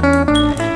Música